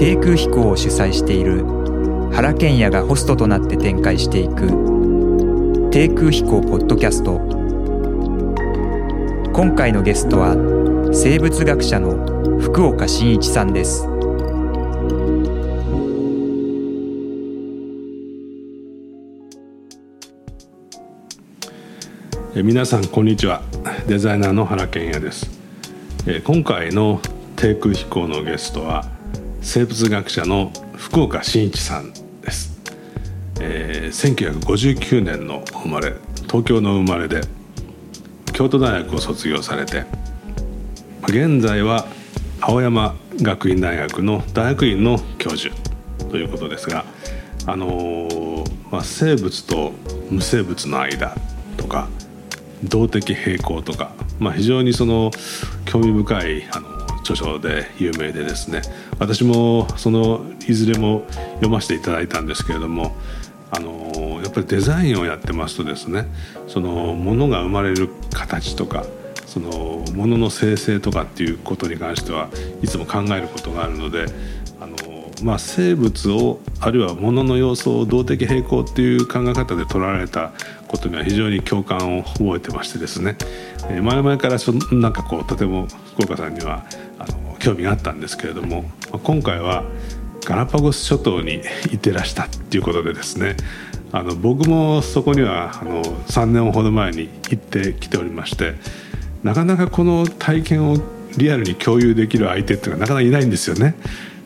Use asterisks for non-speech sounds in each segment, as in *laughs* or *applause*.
低空飛行を主催している原賢也がホストとなって展開していく低空飛行ポッドキャスト。今回のゲストは生物学者の福岡伸一さんです。皆さんこんにちは。デザイナーの原健也です。今回の低空飛行のゲストは生物学者の福岡伸一さんです、えー、1959年の生まれ東京の生まれで京都大学を卒業されて現在は青山学院大学の大学院の教授ということですがあのー、まあ、生物と無生物の間とか動的平衡とか、まあ、非常にその興味深いあの著書で有名でですね私もそのいずれも読ませていただいたんですけれどもあのやっぱりデザインをやってますとですねそのものが生まれる形とかそのものの生成とかっていうことに関してはいつも考えることがあるのであの、まあ、生物をあるいはものの要素を動的平衡っていう考え方で取られたことには非常に共感を覚えてましてですね、え前々からそなんかこうとても福岡さんにはあの興味があったんですけれども今回はガラパゴス諸島に行ってらしたっていうことでですねあの僕もそこにはあの3年ほど前に行ってきておりましてなかなかこの体験をリアルに共有できる相手っていうのはなかなかいないんですよね。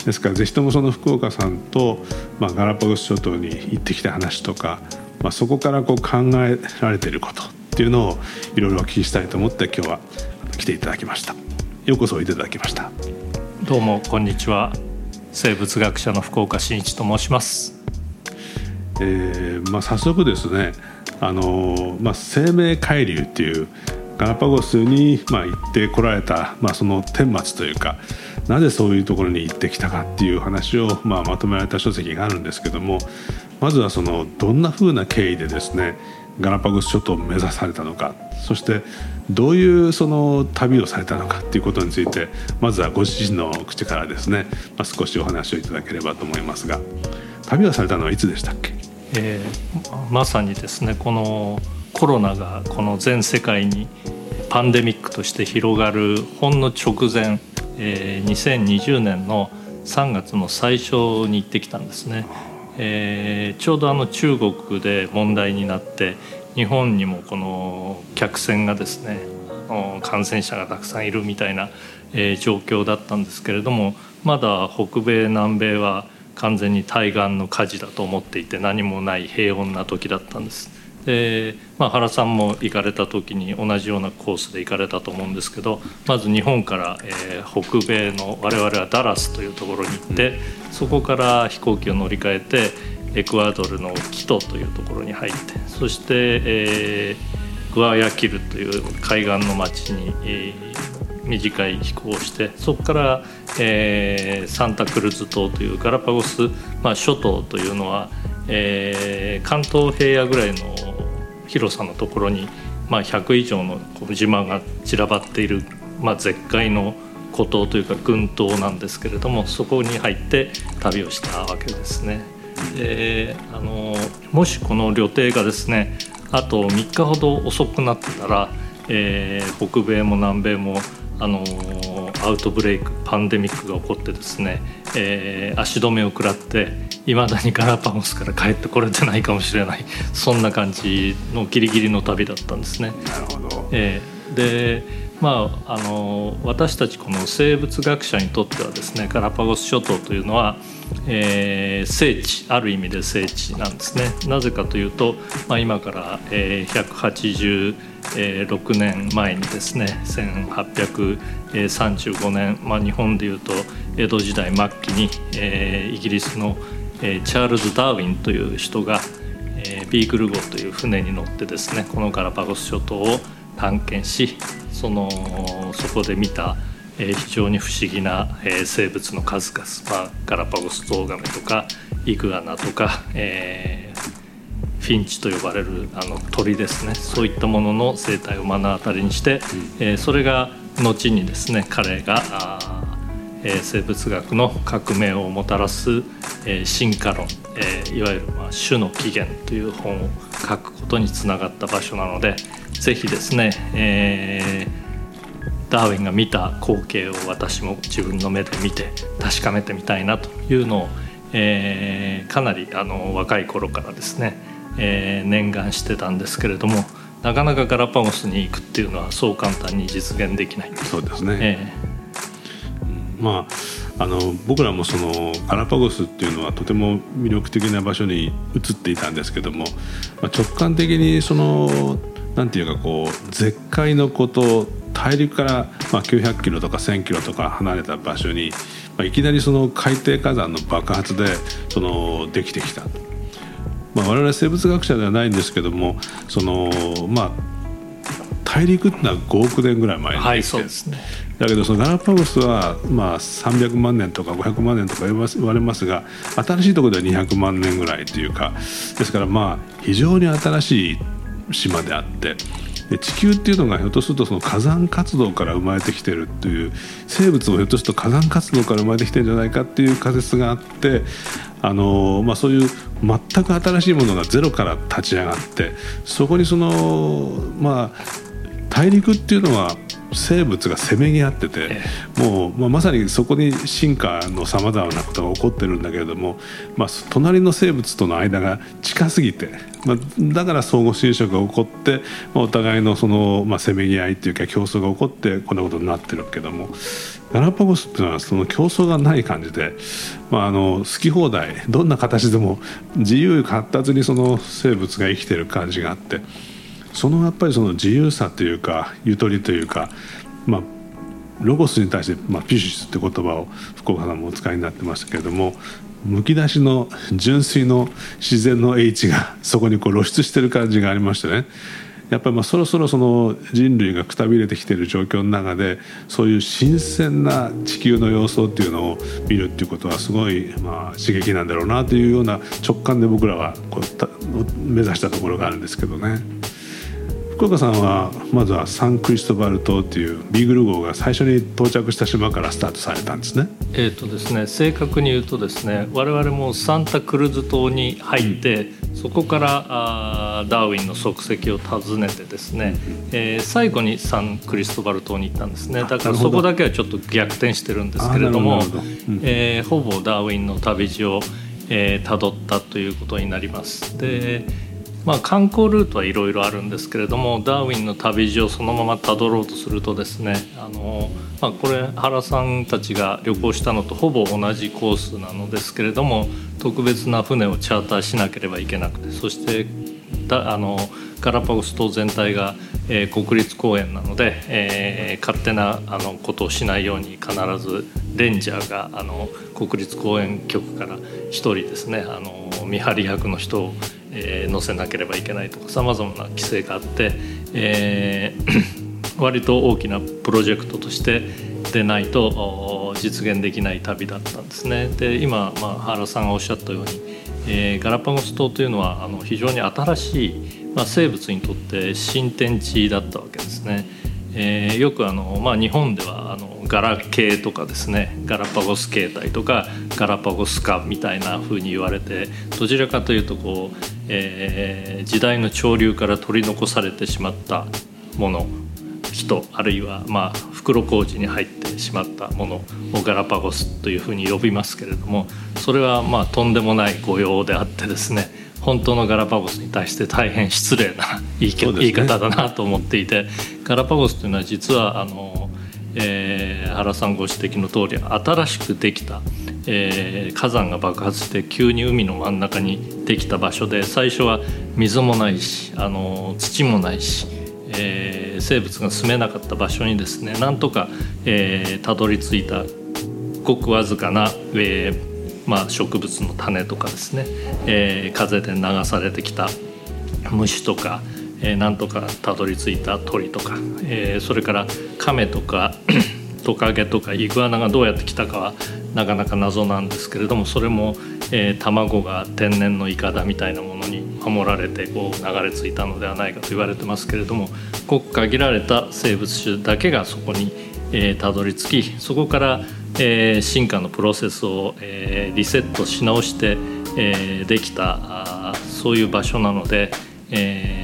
ですからぜひともその福岡さんと、まあ、ガラパゴス諸島に行ってきた話とかまあ、そこからこう考えられていることっていうのをいろいろお聞きしたいと思って今日は来ていただきました。ようこそいただきました。どうもこんにちは。生物学者の福岡伸一と申します、えーまあ、早速ですねあの、まあ、生命海流っていうガラパゴスに、まあ、行ってこられた、まあ、その顛末というかなぜそういうところに行ってきたかっていう話を、まあ、まとめられた書籍があるんですけどもまずはそのどんなふうな経緯でですねガラパゴス諸島を目指されたのかそしてどういうその旅をされたのかっていうことについてまずはご自身の口からですね、まあ、少しお話をいただければと思いますが旅をされたのはいつでしたっけ、えー、まさにですねこのコロナがこの全世界にパンデミックとして広がるほんの直前、えー、2020年の3月の最初に行ってきたんですね。えー、ちょうどあの中国で問題になって日本にもこの客船がですね感染者がたくさんいるみたいな、えー、状況だったんですけれどもまだ北米南米は完全に対岸の火事だと思っていて何もない平穏な時だったんです。で、まあ、原さんも行かれた時に同じようなコースで行かれたと思うんですけどまず日本から、えー、北米の我々はダラスというところに行って、そこから飛行機を乗り換えてエクアドルのキトというところに入ってそして、えー、グアヤキルという海岸の町に、えー、短い飛行をしてそこから、えー、サンタクルズ島というガラパゴス、まあ、諸島というのは、えー、関東平野ぐらいの広さのところに、まあ、100以上の島が散らばっている、まあ、絶海の孤島というか群島なんですけれどもそこに入って旅をしたわけですね。であのもしこの旅程がですねあと3日ほど遅くなってたら、えー、北米も南米もあのアウトブレイクパンデミックが起こってですね、えー、足止めを食らっていまだにガラパゴスから帰ってこれてないかもしれないそんな感じのギリギリの旅だったんですね。なるほど、えー、でまあ、あの私たちこの生物学者にとってはですねガラパゴス諸島というのは、えー、聖地ある意味で聖地なんですね。なぜかというと、まあ、今から、えー、186年前にですね1835年、まあ、日本でいうと江戸時代末期に、えー、イギリスの、えー、チャールズ・ダーウィンという人が、えー、ビーグル号という船に乗ってですねこのガラパゴス諸島を探検しそのそこで見た、えー、非常に不思議な、えー、生物の数々、まあ、ガラパゴスゾウガメとかイグアナとか、えー、フィンチと呼ばれるあの鳥ですね。そういったものの生態を目の当たりにして、うん、えー、それが後にですね彼がえー、生物学の革命をもたらす、えー、進化論、えー、いわゆる、まあ、種の起源という本を書くことにつながった場所なのでぜひですね、えー、ダーウィンが見た光景を私も自分の目で見て確かめてみたいなというのを、えー、かなりあの若い頃からですね、えー、念願してたんですけれどもなかなかガラパゴスに行くっていうのはそう簡単に実現できない。そうですね、えーまあ、あの僕らもそのガラパゴスっていうのはとても魅力的な場所に移っていたんですけども、まあ、直感的にそのなんていうかこう絶海のこと大陸からまあ900キロとか1000キロとか離れた場所に、まあ、いきなりその海底火山の爆発でそのできてきた。まあ、我々生物学者ではないんですけどもそのまあ大陸ってのは5億年ぐらい前にできて、はい、そうですねだけどそのガラパゴスはまあ300万年とか500万年とか言われますが新しいところでは200万年ぐらいというかですからまあ非常に新しい島であってで地球っていうのがひょっとするとその火山活動から生まれてきてるっていう生物もひょっとすると火山活動から生まれてきてるんじゃないかっていう仮説があってあの、まあ、そういう全く新しいものがゼロから立ち上がってそこにそのまあ大陸っていうのは生物がせめぎ合ってて、もう、まあ、まさにそこに進化のさまざまなことが起こってるんだけれども、まあ、隣の生物との間が近すぎて、まあ、だから相互侵食が起こって、まあ、お互いのその、まあ、せめぎ合いっていうか競争が起こってこんなことになってるけどもガラパゴスっていうのはその競争がない感じで、まあ、あの好き放題どんな形でも自由発達にその生物が生きてる感じがあって。そのやっぱりその自由さというかゆとりというか、まあ、ロゴスに対して、まあ、ピシュスって言葉を福岡さんもお使いになってましたけれどもむき出しの純粋の自然の H がそこにこう露出してる感じがありましてねやっぱりまあそろそろその人類がくたびれてきてる状況の中でそういう新鮮な地球の様相っていうのを見るっていうことはすごいまあ刺激なんだろうなというような直感で僕らはこう目指したところがあるんですけどね。福岡さんはまずはサンクリストバル島っていうビーグル号が最初に到着した島からスタートされたんですね。えーとですね正確に言うとですね我々もサンタクルーズ島に入って、うん、そこからあダーウィンの足跡を訪ねてですね、えー、最後にサンクリストバル島に行ったんですね。だからそこだけはちょっと逆転してるんですけれどもほえー、ほぼダーウィンの旅路をたど、えー、ったということになります。でまあ、観光ルートはいろいろあるんですけれどもダーウィンの旅路をそのままたどろうとするとですねあの、まあ、これ原さんたちが旅行したのとほぼ同じコースなのですけれども特別な船をチャーターしなければいけなくてそしてだあのガラパゴス島全体が、えー、国立公園なので、えー、勝手なあのことをしないように必ずレンジャーがあの国立公園局から1人ですねあの見張り役の人をえー、載せなければいけないとかさまざまな規制があって、えー、割と大きなプロジェクトとしてでないと実現できない旅だったんですね。で今、まあ、原さんがおっしゃったように、えー、ガラパゴス島というのはあの非常に新しい、まあ、生物にとって新天地だったわけですね。えー、よくあの、まあ、日本ではあのガラ系とかですねガラパゴス形態とかガラパゴス化みたいな風に言われてどちらかというとこう、えー、時代の潮流から取り残されてしまったもの人あるいはまあ袋小路に入ってしまったものをガラパゴスというふうに呼びますけれどもそれはまあとんでもない御用であってですね本当のガラパゴスに対して大変失礼な言い,、言い方だなと思っていてガラパゴスというのは実はあの、えー、原さんご指摘の通り新しくできた、えー、火山が爆発して急に海の真ん中にできた場所で最初は水もないしあの土もないし、えー、生物が住めなかった場所にですねなんとか、え、たどり着いたごくわずかな、えまあ、植物の種とかですね、え、風で流されてきた虫とか、えー、なんとかたどり着いた鳥とか、えー、それから亀とか *clears throat* トカゲとかイグアナがどうやって来たかはなかなか謎なんですけれどもそれも、えー、卵が天然のイカダみたいなものに守られてこう流れ着いたのではないかと言われてますけれどもごく限られた生物種だけがそこにえたど、り着きそこからえー、進化のプロセスを、えー、リセットし直して、えー、できたあそういう場所なので、えー、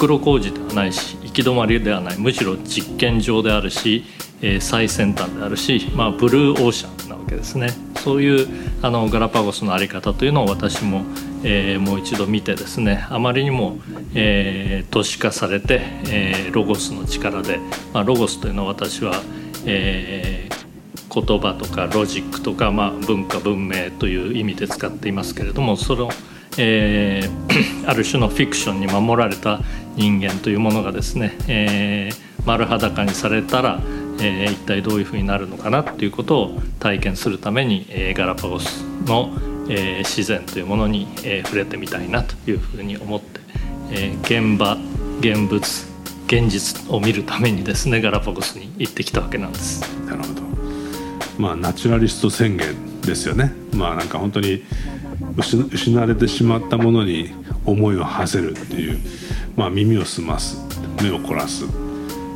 袋小路ではないし行き止まりではない。むしろ実験場であるし、えー、最先端であるし、まあ、ブルーオーシャンなわけですね。そういうあのガラパゴスの在り方というのを私も、えー、もう一度見てですねあまりにも、えー、都市化されて、えー、ロゴスの力で、まあ、ロゴスというのは私は、えー、言葉とかロジックとか、まあ、文化文明という意味で使っていますけれどもその、えー、*coughs* ある種のフィクションに守られた人間というものがですね、えー、丸裸にされたらえー、一体どういうふうになるのかなっていうことを体験するために、えー、ガラパゴスの、えー、自然というものに、えー、触れてみたいなというふうに思って、えー、現場現物現実を見るためにですねガラパゴスに行ってきたわけなんです。なるほどまあナチュラリスト宣言ですよねまあなんか本当に失われてしまったものに思いを馳せるっていう、まあ、耳を澄ます目を凝らす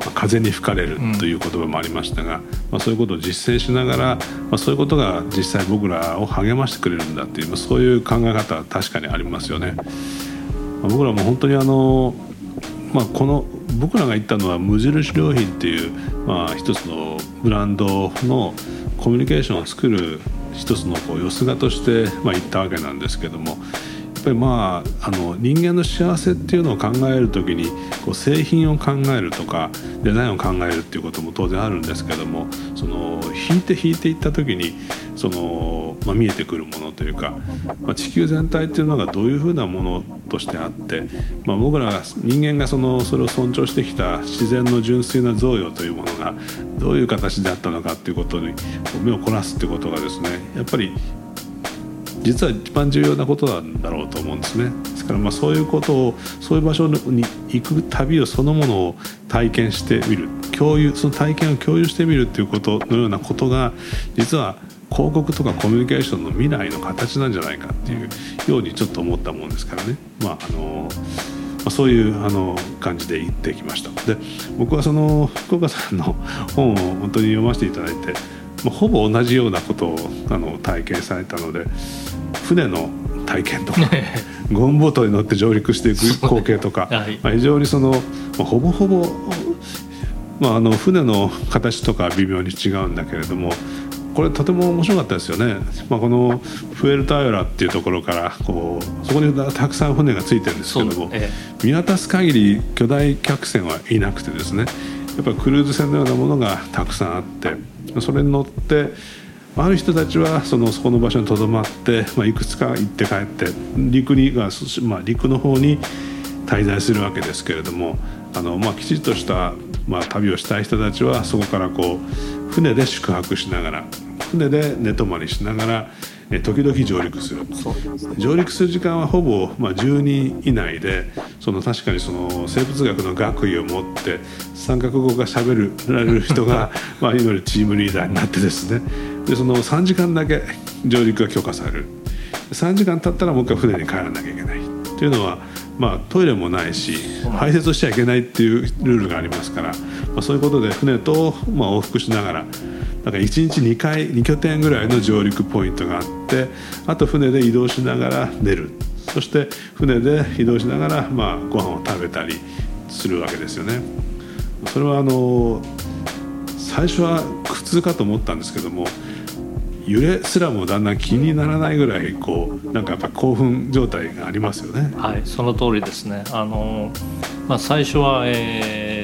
ま風に吹かれるという言葉もありましたが、うん、まあ、そういうことを実践しながら、まあ、そういうことが実際僕らを励ましてくれるんだっていう、まあ、そういう考え方は確かにありますよね。まあ、僕らも本当にあの、まあ、この僕らが言ったのは無印良品っていう、まあ、一つのブランドのコミュニケーションを作る一つのこうよすがとして、まあ、言ったわけなんですけどもやっぱりまああの人間の幸せっていうのを考える時にこう製品を考えるとかデザインを考えるっていうことも当然あるんですけどもその引いて引いていった時にその、まあ、見えてくるものというか、まあ、地球全体っていうのがどういうふうなものとしてあって、まあ、僕らが人間がそのそれを尊重してきた自然の純粋な贈与というものがどういう形であったのかっていうことに目を凝らすっていうことがですねやっぱり実は一番重要なことなんだろうと思うんですね。ですからまあそういうことをそういう場所に行く旅をそのものを体験してみる共有その体験を共有してみるっていうことのようなことが実は広告とかコミュニケーションの未来の形なんじゃないかっていうようにちょっと思ったもんですからね。まああのまあ、そういうあの感じで行ってきました。で僕はその福岡さんの本を本当に読ませていただいて、まあ、ほぼ同じようなことをあの体験されたので船の体験とかゴムボートに乗って上陸していく光景とか、はい、まあ、非常にその、まあ、ほぼほぼ、まあ、あの船の形とか微妙に違うんだけれどもこれとても面白かったですよね、まあ、このフエルタイラっていうところからこうそこにたくさん船がついてるんですけども、ええ、見渡す限り巨大客船はいなくてですねやっぱクルーズ船のようなものがたくさんあってそれに乗ってある人たちはそのそこの場所にとどまって、まあ、いくつか行って帰って陸に、まあ、陸の方に滞在するわけですけれどもあの、まあ、きちっとした、まあ、旅をしたい人たちはそこからこう船で宿泊しながら船で寝泊まりしながらえ時々上陸する。上陸する時間はほぼ、まあ、10人以内でその確かにその生物学の学位を持って三角語がしゃべられる人が *laughs* まあいわゆるチームリーダーになってですね。でその3時間だけ上陸が許可される。3時間経ったらもう一回船に帰らなきゃいけない。っていうのはまあ、トイレもないし排泄しちゃいけないっていうルールがありますから、まあ、そういうことで船と、まあ、往復しながらだか1日2回2拠点ぐらいの上陸ポイントがあってあと船で移動しながら寝るそして船で移動しながら、まあ、ご飯を食べたりするわけですよね。それはあの最初は苦痛かと思ったんですけども揺れすらもだんだん気にならないぐらいこうなんかやっぱ興奮状態がありますよね。はい、その通りですね。あのまあ最初は、えー、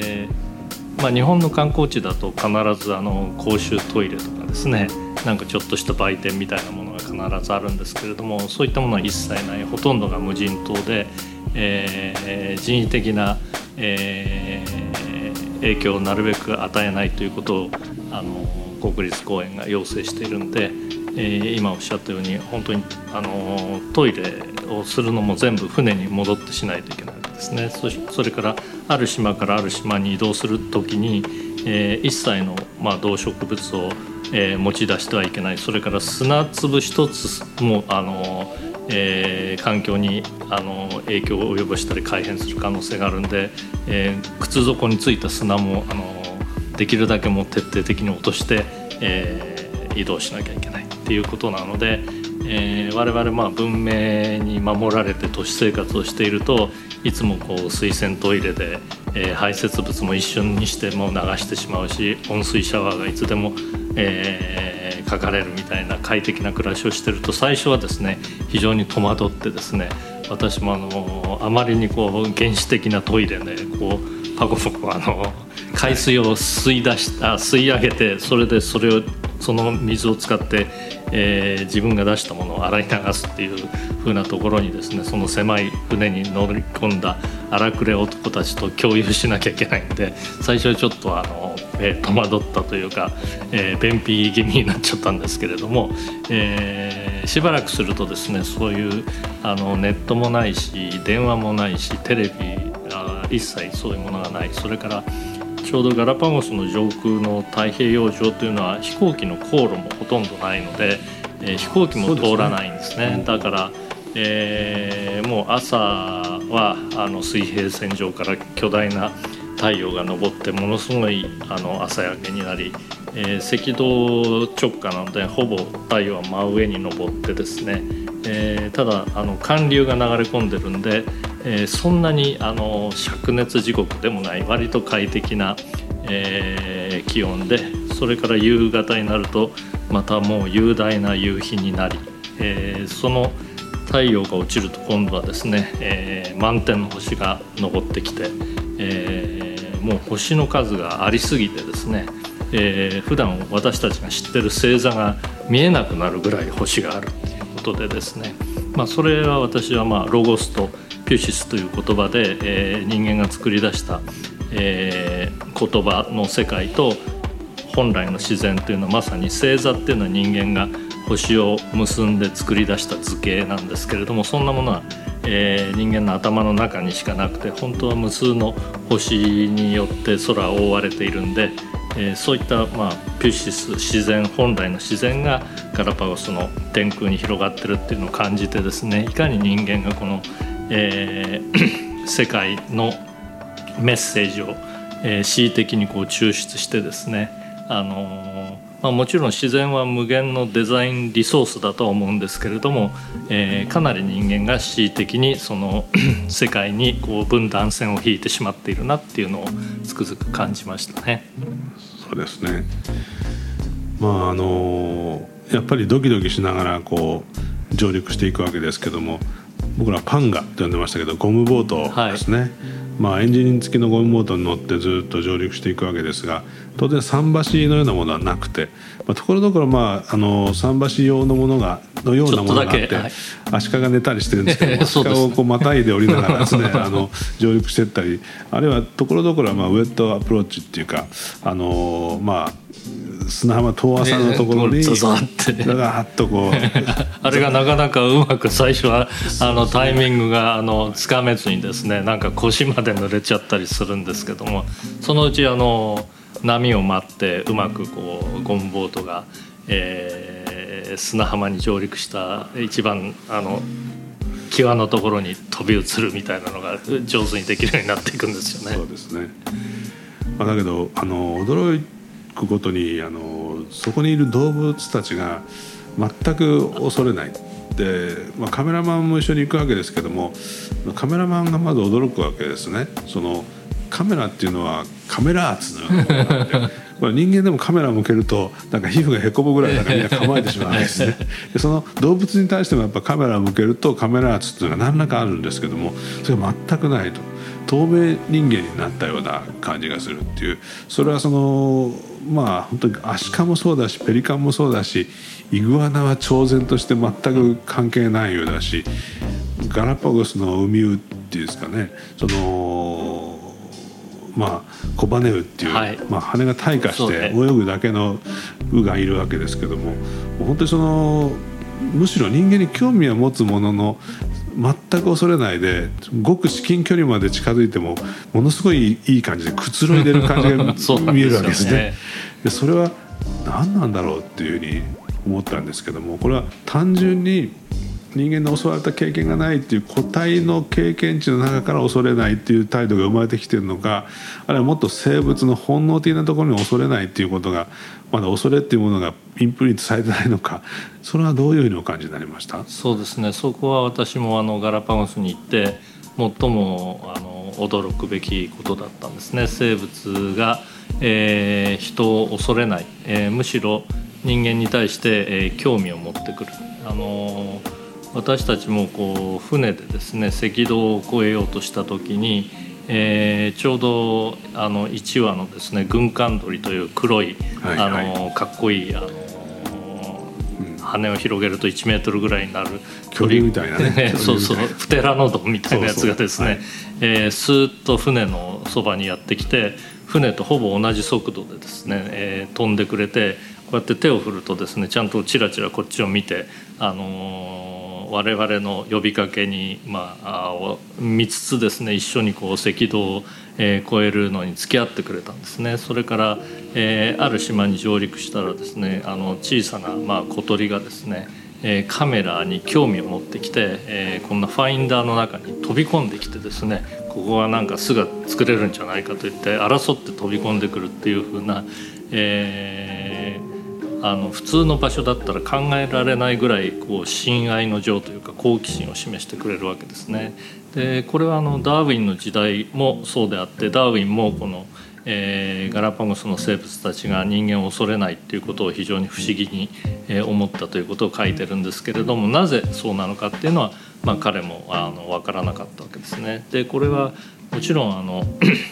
まあ日本の観光地だと必ずあの公衆トイレとかですね、なんかちょっとした売店みたいなものが必ずあるんですけれども、そういったものは一切ない。ほとんどが無人島で、えー、人為的な、えー、影響をなるべく与えないということをあの国立公園が要請しているんで、えー、今おっしゃったように本当にあのトイレをするのも全部船に戻ってしないといけないんですね。それからある島からある島に移動する時に、えー、一切の、まあ、動植物を、えー、持ち出してはいけない。それから砂粒一つもあのえー、環境にあの影響を及ぼしたり改変する可能性があるんで、えー、靴底についた砂もあのできるだけもう徹底的に落として、え移動しなきゃいけないっていうことなので、えー、我々まあ文明に守られて都市生活をしているといつもこう水洗トイレで、えー、排泄物も一瞬にしても流してしまうし温水シャワーがいつでも、えー、かかれるみたいな快適な暮らしをしてると最初はですね非常に戸惑ってですね私もあのあまりにこう原始的なトイレでこうパコパコあの海水を吸い出した吸い上げてそれでそれをその水を使って、えー、自分が出したものを洗い流すっていう風なところにですねその狭い船に乗り込んだ荒くれ男たちと共有しなきゃいけないんで最初はちょっとあの、えー、戸惑ったというか、えー、便秘気味になっちゃったんですけれども、えー、しばらくするとですねそういうあのネットもないし電話もないしテレビあ一切そういうものがない。それからちょうどガラパゴスの上空の太平洋上というのは飛行機の航路もほとんどないので、えー、飛行機も通らないんですね、ね、だから、えー、もう朝はあの水平線上から巨大な太陽が昇ってものすごいあの朝焼けになり、えー、赤道直下なのでほぼ太陽は真上に昇ってですね、えー、ただあの寒流が流れ込んでるんで、えー、そんなにあの灼熱時刻でもない割と快適な、えー、気温でそれから夕方になるとまたもう雄大な夕日になり、えー、その太陽が落ちると今度はですね、え、満天の星が昇ってきて、え、もう星の数がありすぎてですね、えー、普段私たちが知ってる星座が見えなくなるぐらい星があるっていうことでですね、まあ、それは私はまあロゴスとピュシスという言葉で、えー、人間が作り出した、えー、言葉の世界と本来の自然というのはまさに星座っていうのは人間が星を結んで作り出した図形なんですけれどもそんなものは、えー、人間の頭の中にしかなくて本当は無数の星によって空は覆われているんで、えー、そういった、まあ、ピュシス自然本来の自然がガラパゴスの天空に広がってるっていうのを感じてですねいかに人間がこのえー、*coughs* 世界のメッセージを、えー、恣意的にこう抽出してですね、あのまあ、もちろん自然は無限のデザインリソースだとは思うんですけれども、えー、かなり人間が恣意的にその *coughs* 世界にこう分断線を引いてしまっているなっていうのをつくづく感じましたね。そうですねまああのやっぱりドキドキしながらこう上陸していくわけですけども僕らパンガって呼んでましたけどゴムボートですね、はい、まあ、エンジン付きのゴムボートに乗ってずっと上陸していくわけですが当然桟橋のようなものはなくてところどころまああの桟橋用のものがのようなものがあって、はい、足利が寝たりしてるんですけど *laughs* 足利をこうまたいで降りながらです *laughs* ねあの上陸していったりあるいはところどころはまあウェットアプローチっていうかあのまあ砂浜遠浅のところに、ザーッとこう *laughs* あれがなかなかうまく最初はあのタイミングがあのつかめずにですねなんか腰まで濡れちゃったりするんですけどもそのうちあの波を待ってうまくこうゴムボートが、えー、砂浜に上陸した一番あの際のところに飛び移るみたいなのが上手にできるようになっていくんですよね。そうですねまあ、だけどあの驚くことにあのそこにいる動物たちが全く恐れないで、まあ、カメラマンも一緒に行くわけですけどもカメラマンがまず驚くわけですね。そのカメラっていうのはカメラアーツのようなものなんでこれ人間でもカメラ向けるとなんか皮膚がへこむぐらいなんかみんな構えてしまうんですね。でその動物に対してもやっぱカメラを向けるとカメラアーツっていうのが何らかあるんですけどもそれは全くないと。透明人間になったような感じがするっていう。それはそのまあ本当にアシカもそうだしペリカンもそうだしイグアナは超然として全く関係ないようだしガラパゴスのウミウっていうんですかね。そのまあコバネウっていう、はい、まあ、羽が退化して泳ぐだけのウがいるわけですけども、ね、本当にそのむしろ人間に興味を持つものの全く恐れないでごく至近距離まで近づいてもものすごいいい感じでくつろいでる感じが *laughs* 見えるわけですね。でそれは何なんだろうっていうふうに思ったんですけどもこれは単純に人間に襲われた経験がないっていう個体の経験値の中から恐れないっていう態度が生まれてきてるのかあるいはもっと生物の本能的なところに恐れないっていうことがまだ恐れっていうものがインプリントされてないのかそれはどういうふうにお感じになりました？そうですね。そこは私もあのガラパゴスに行って最もあの驚くべきことだったんですね。生物が、えー、人を恐れない、えー、むしろ人間に対して、えー、興味を持ってくる。あの私たちもこう船でですね赤道を越えようとした時に、えー、ちょうどあの1羽のですね軍艦鳥という黒い、はいはい、あのかっこいいあの、うん、羽を広げると1メートルぐらいになる鳥みたいなね。*laughs* そうそうプテラノドンみたいなやつがですねはい、えー、スーッと船のそばにやってきて船とほぼ同じ速度でですね、えー、飛んでくれてこうやって手を振るとですねちゃんとちらちらこっちを見て、あのー、我々の呼びかけに、まあ、見つつですね一緒にこう赤道を、えー、越えるのに付き合ってくれたんですね。それから、えー、ある島に上陸したらですねあの小さな、まあ、小鳥がですねえカメラに興味を持ってきて、えこんなファインダーの中に飛び込んできてですねここはなんか巣が作れるんじゃないかと言って争って飛び込んでくるっていうふうな、えーあの普通の場所だったら考えられないぐらいこう親愛の情というか好奇心を示してくれるわけですね。でこれはあのダーウィンの時代もそうであってダーウィンもこの、えー、ガラパゴスの生物たちが人間を恐れないっていうことを非常に不思議に、えー、思ったということを書いてるんですけれどもなぜそうなのかっていうのは、まあ、彼もあの分からなかったわけですね。でこれはもちろんあの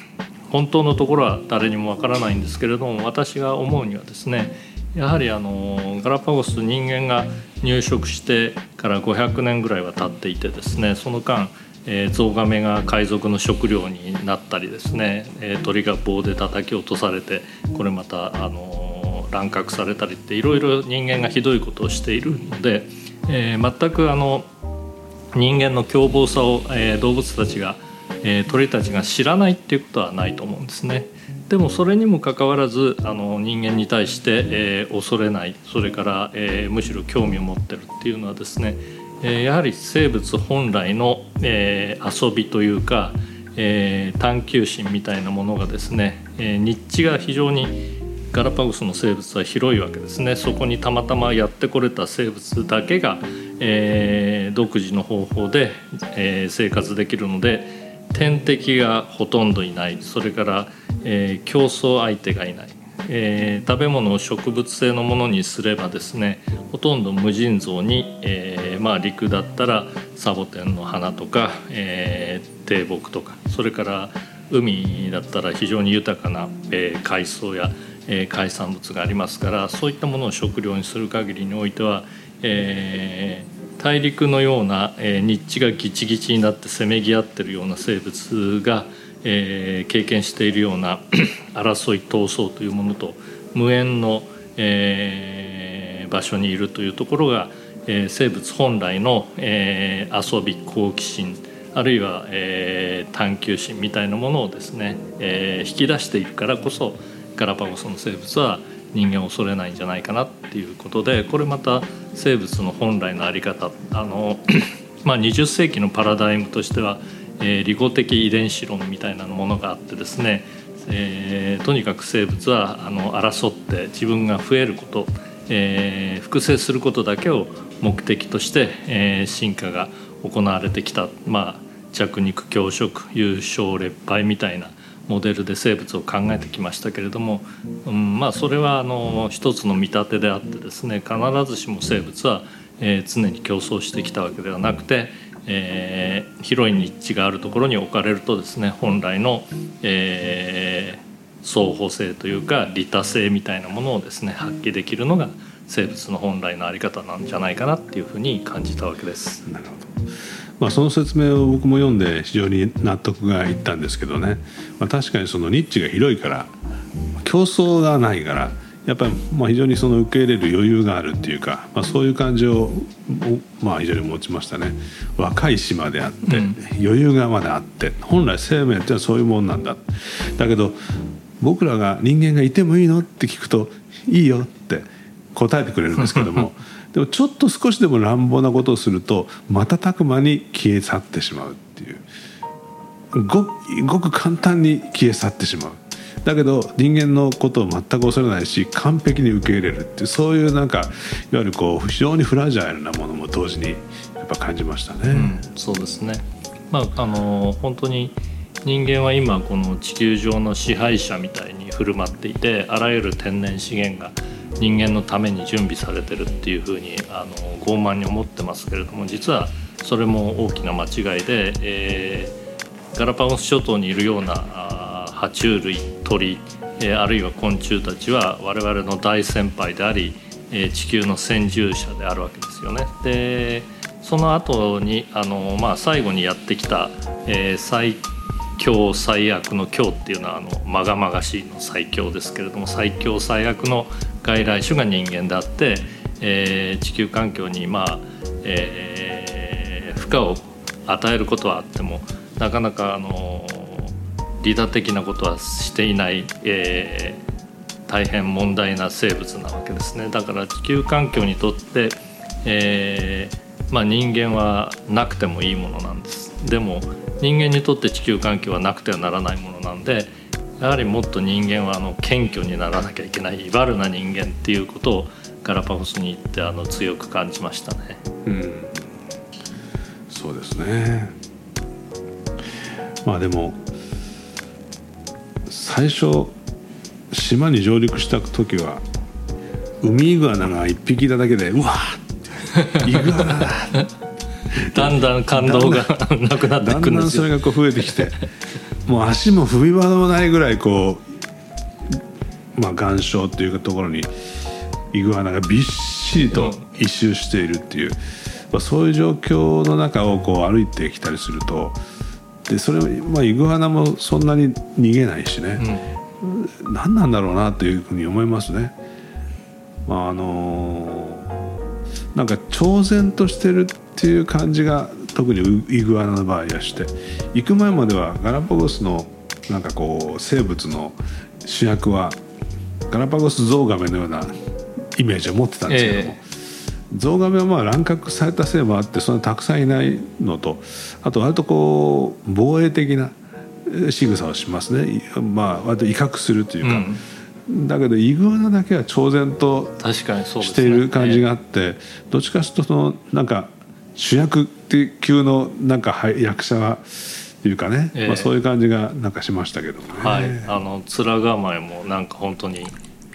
*clears throat* 本当のところは誰にもわからないんですけれども私が思うにはですねやはりあのガラパゴス人間が入植してから500年ぐらいは経っていてですねその間、えー、ゾウガメが海賊の食料になったりですね、えー、鳥が棒で叩き落とされてこれまたあの乱獲されたりっていろいろ人間がひどいことをしているので、えー、全くあの人間の凶暴さを、えー、動物たちが、えー、鳥たちが知らないっていうことはないと思うんですね。でもそれにもかかわらずあの人間に対して、えー、恐れない。それから、えー、むしろ興味を持ってるっていうのはですね、えー、やはり生物本来の、えー、遊びというか、えー、探求心みたいなものがですね、えー、日地が非常にガラパゴスの生物は広いわけですね。そこにたまたまやってこれた生物だけが、えー、独自の方法で、えー、生活できるので天敵がほとんどいない。それからえー、競争相手がいない、えー、食べ物を植物性のものにすればですねほとんど無尽蔵に、えー、まあ、陸だったらサボテンの花とか、え低木とか。それから海だったら非常に豊かな、え海藻や、え海産物がありますからそういったものを食料にする限りにおいては、え大陸のような、え日地がギチギチになってせめぎ合ってるような生物がえー、経験しているような *clears throat* 争い闘争というものと無縁の、えー、場所にいるというところが、えー、生物本来の、えー、遊び好奇心あるいは、えー、探求心みたいなものをですね、えー、引き出しているからこそガラパゴスの生物は人間を恐れないんじゃないかなっていうことでこれまた生物の本来の在り方あの、*clears throat* まあ、20世紀のパラダイムとしてはえー、利己的遺伝子論みたいなものがあってですね、えー、とにかく生物はあの争って自分が増えること、えー、複製することだけを目的として、えー、進化が行われてきた、まあ、弱肉強食優勝劣敗みたいなモデルで生物を考えてきましたけれども、うん、まあそれはあの一つの見立てであってですね必ずしも生物は、えー、常に競争してきたわけではなくてえー、広いニッチがあるところに置かれるとですね本来の、えー、相補性というか利他性みたいなものをですね発揮できるのが生物の本来の在り方なんじゃないかなっていうふうに感じたわけです。なるほどまあ、その説明を僕も読んで非常に納得がいったんですけどね、まあ、確かにそのニッチが広いから競争がないからやっぱりまあ非常にその受け入れる余裕があるっていうか、まあ、そういう感じをまあ非常に持ちましたね。若い島であって、うん、余裕がまだあって本来生命ってのはそういうもんなんだ。だけど僕らが人間がいてもいいの？って聞くといいよって答えてくれるんですけども *laughs* でもちょっと少しでも乱暴なことをすると瞬く間に消え去ってしまうっていう。ごごく簡単に消え去ってしまう。だけど人間のことを全く恐れないし完璧に受け入れるっていうそういうなんかいわゆるこう非常にフラジャイルなものも同時にやっぱ感じましたね。うん、そうですね、まあ、あの本当に人間は今この地球上の支配者みたいに振る舞っていてあらゆる天然資源が人間のために準備されてるっていうふうにあの傲慢に思ってますけれども実はそれも大きな間違いで、えー、ガラパゴス諸島にいるような爬虫類鳥、えー、あるいは昆虫たちは我々の大先輩であり、えー、地球の先住者であるわけですよね。でその後にあの、まあ、最後にやってきた、えー、最強最悪の強っていうのはあのまがまがしいの最強ですけれども最強最悪の外来種が人間であって、えー、地球環境にまあ、えー、負荷を与えることはあってもなかなかあの利他的なことはしていない、えー、大変問題な生物なわけですね。だから地球環境にとって、えーまあ、人間はなくてもいいものなんです。でも人間にとって地球環境はなくてはならないものなんでやはりもっと人間はあの謙虚にならなきゃいけない威張るな人間っていうことをガラパゴスに行ってあの強く感じましたね。うん、そうですね。まあでも最初島に上陸した時はウミイグアナが1匹いただけでうわイグアナだだんだん感動がなくなってくるんですよ。だんだんそれがこう増えてきて。もう足も踏み場もないぐらいこうまあ岩礁っていうところにイグアナがびっしりと一周しているっていう、まあ、そういう状況の中をこう歩いてきたりするとでそれ、まあ、イグアナもそんなに逃げないしね、うん、何なんだろうなというふうに思いますね。まああのー、なんか挑戦としてるっていう感じが特にイグアナの場合はして行く前まではガラパゴスのなんかこう生物の主役はガラパゴスゾウガメのようなイメージを持ってたんですけども、えー、ゾウガメはまあ乱獲されたせいもあってそんなたくさんいないのとあと割とこう防衛的な仕草をしますねまあ割と威嚇するというか。うんだけどイグアナだけは超然としている感じがあって、どっちかというとそのなんか主役って級のなんか役者はいうかね、えー、まあ、そういう感じがなんかしましたけどね。はい、あの面構えもなんか本当に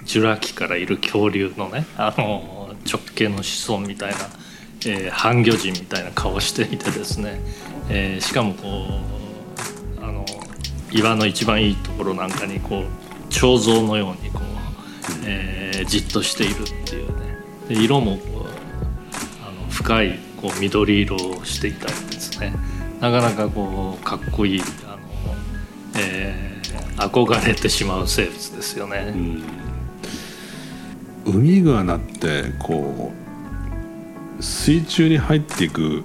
ジュラ紀からいる恐竜のねあの直径の子孫みたいな、えー、半魚人みたいな顔していてですね、えー、しかもこうあの岩の一番いいところなんかにこう彫像のようにこう、えー、じっとしているっていうね。で色もこうあの深いこう緑色をしていたりですね。なかなかこうかっこいいあの、えー、憧れてしまう生物ですよね。ウミイグアナってこう水中に入っていく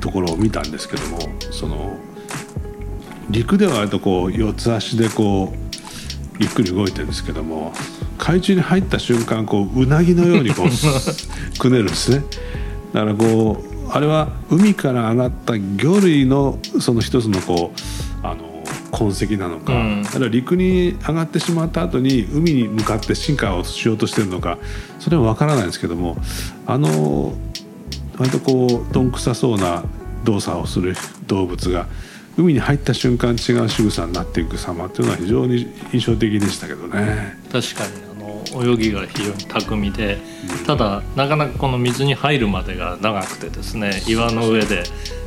ところを見たんですけどもその陸では割とこう四つ足でこうゆっくり動いてるんですけども海中に入った瞬間こううなぎのようにこう *laughs* くねるんですね。だからこうあれは海から上がった魚類のその一つのこうあの痕跡なのか、うん、あるいは陸に上がってしまった後に海に向かって進化をしようとしてるのかそれは分からないんですけどもあの割とこうどんくさそうな動作をする動物が海に入った瞬間違う仕草になっていく様っていうのは非常に印象的でしたけどね。確かに泳ぎが非常に巧みでただなかなかこの水に入るまでが長くてですね岩の上で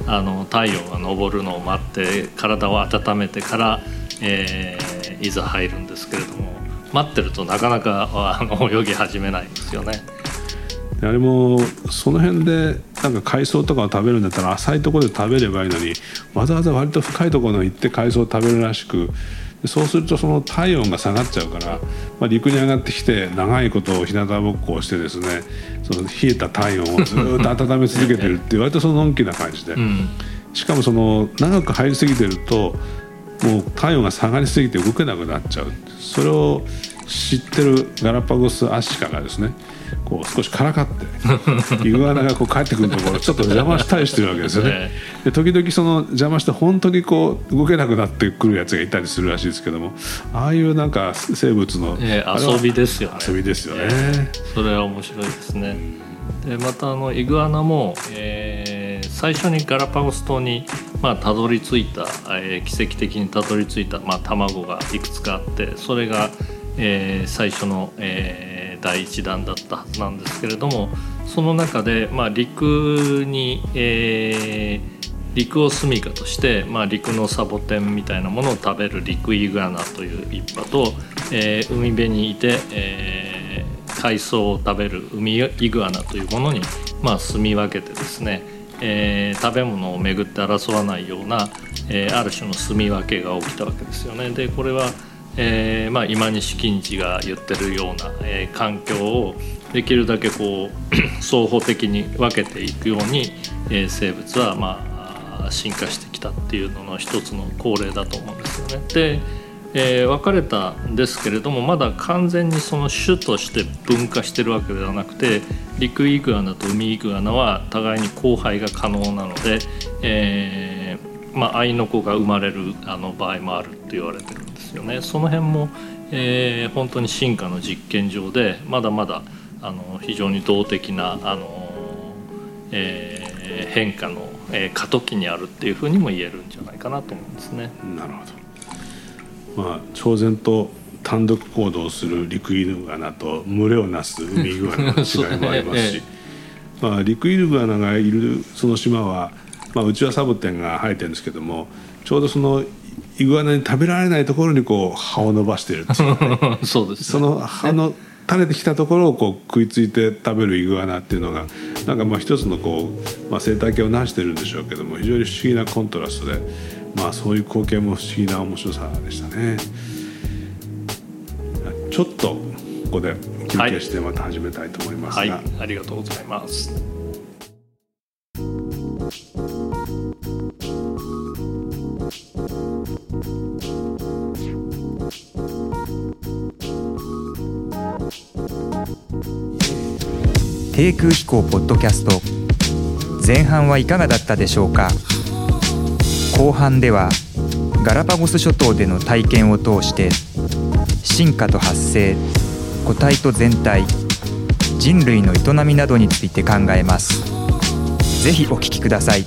あの太陽が昇るのを待って体を温めてから、えー、いざ入るんですけれども待ってるとなかなかあの泳ぎ始めないんですよね。あれもその辺でなんか海藻とかを食べるんだったら浅いところで食べればいいのにわざわざ割と深いところに行って海藻を食べるらしくそうするとその体温が下がっちゃうから、まあ、陸に上がってきて長いことを日向ぼっこをしてですねその冷えた体温をずっと温め続けてるって割とそののんきな感じで、うん、しかもその長く入りすぎてるともう体温が下がりすぎて動けなくなっちゃう。それを知ってるガラパゴスアシカがですねこう少しからかって *laughs* イグアナがこう帰ってくるところちょっと邪魔したりしてるわけですよね。*laughs* で時々その邪魔して本当にこう動けなくなってくるやつがいたりするらしいですけどもああいうなんか生物の、えー、遊びですよね。遊びですよね、えー、それは面白いですね。でまたあのイグアナも、えー、最初にガラパゴス島にまあたどり着いた、えー、奇跡的にたどり着いた、まあ、卵がいくつかあってそれが、えー、最初の、えー第1弾だったはずなんですけれどもその中で、まあ、陸に、えー、陸を住みかとして、まあ、陸のサボテンみたいなものを食べる陸イグアナという一派と、えー、海辺にいて、えー、海藻を食べる海イグアナというものに、まあ、住み分けてですね、えー、食べ物をめぐって争わないような、えー、ある種の住み分けが起きたわけですよね。でこれはえーまあ、今西金次が言ってるような、えー、環境をできるだけこう *clears throat* 双方的に分けていくように、えー、生物は、まあ、進化してきたっていうのの一つの恒例だと思うんですよね。で、えー、分かれたんですけれどもまだ完全にその種として分化してるわけではなくて陸イグアナと海イグアナは互いに交配が可能なので、えーまあ、愛の子が生まれるあの場合もあるって言われてるですよね。その辺も、えー、本当に進化の実験場でまだまだあの非常に動的なあの、えー、変化の、えー、過渡期にあるっていうふうにも言えるんじゃないかなと思うんですね。なるほど、まあ、超然と単独行動する陸イヌガナと群れをなす海イグアナの違いもありますし、*laughs* ええ、まあ、陸イヌガナがいるその島は、まあ、うちはサボテンが生えてるんですけどもちょうどそのイグアナに食べられないところにこう葉を伸ばしているっていう、ね、*laughs* そうです、ね、その葉の垂れてきたところをこう食いついて食べるイグアナっていうのがなんかまあ一つのこう、まあ、生態系を成してるんでしょうけども非常に不思議なコントラストで、まあ、そういう光景も不思議な面白さでしたね。ちょっとここで休憩してまた始めたいと思いますが、はいはい、ありがとうございます。低空飛行ポッドキャスト。前半はいかがだったでしょうか？後半ではガラパゴス諸島での体験を通して進化と発生個体と全体人類の営みなどについて考えます。是非お聴きください。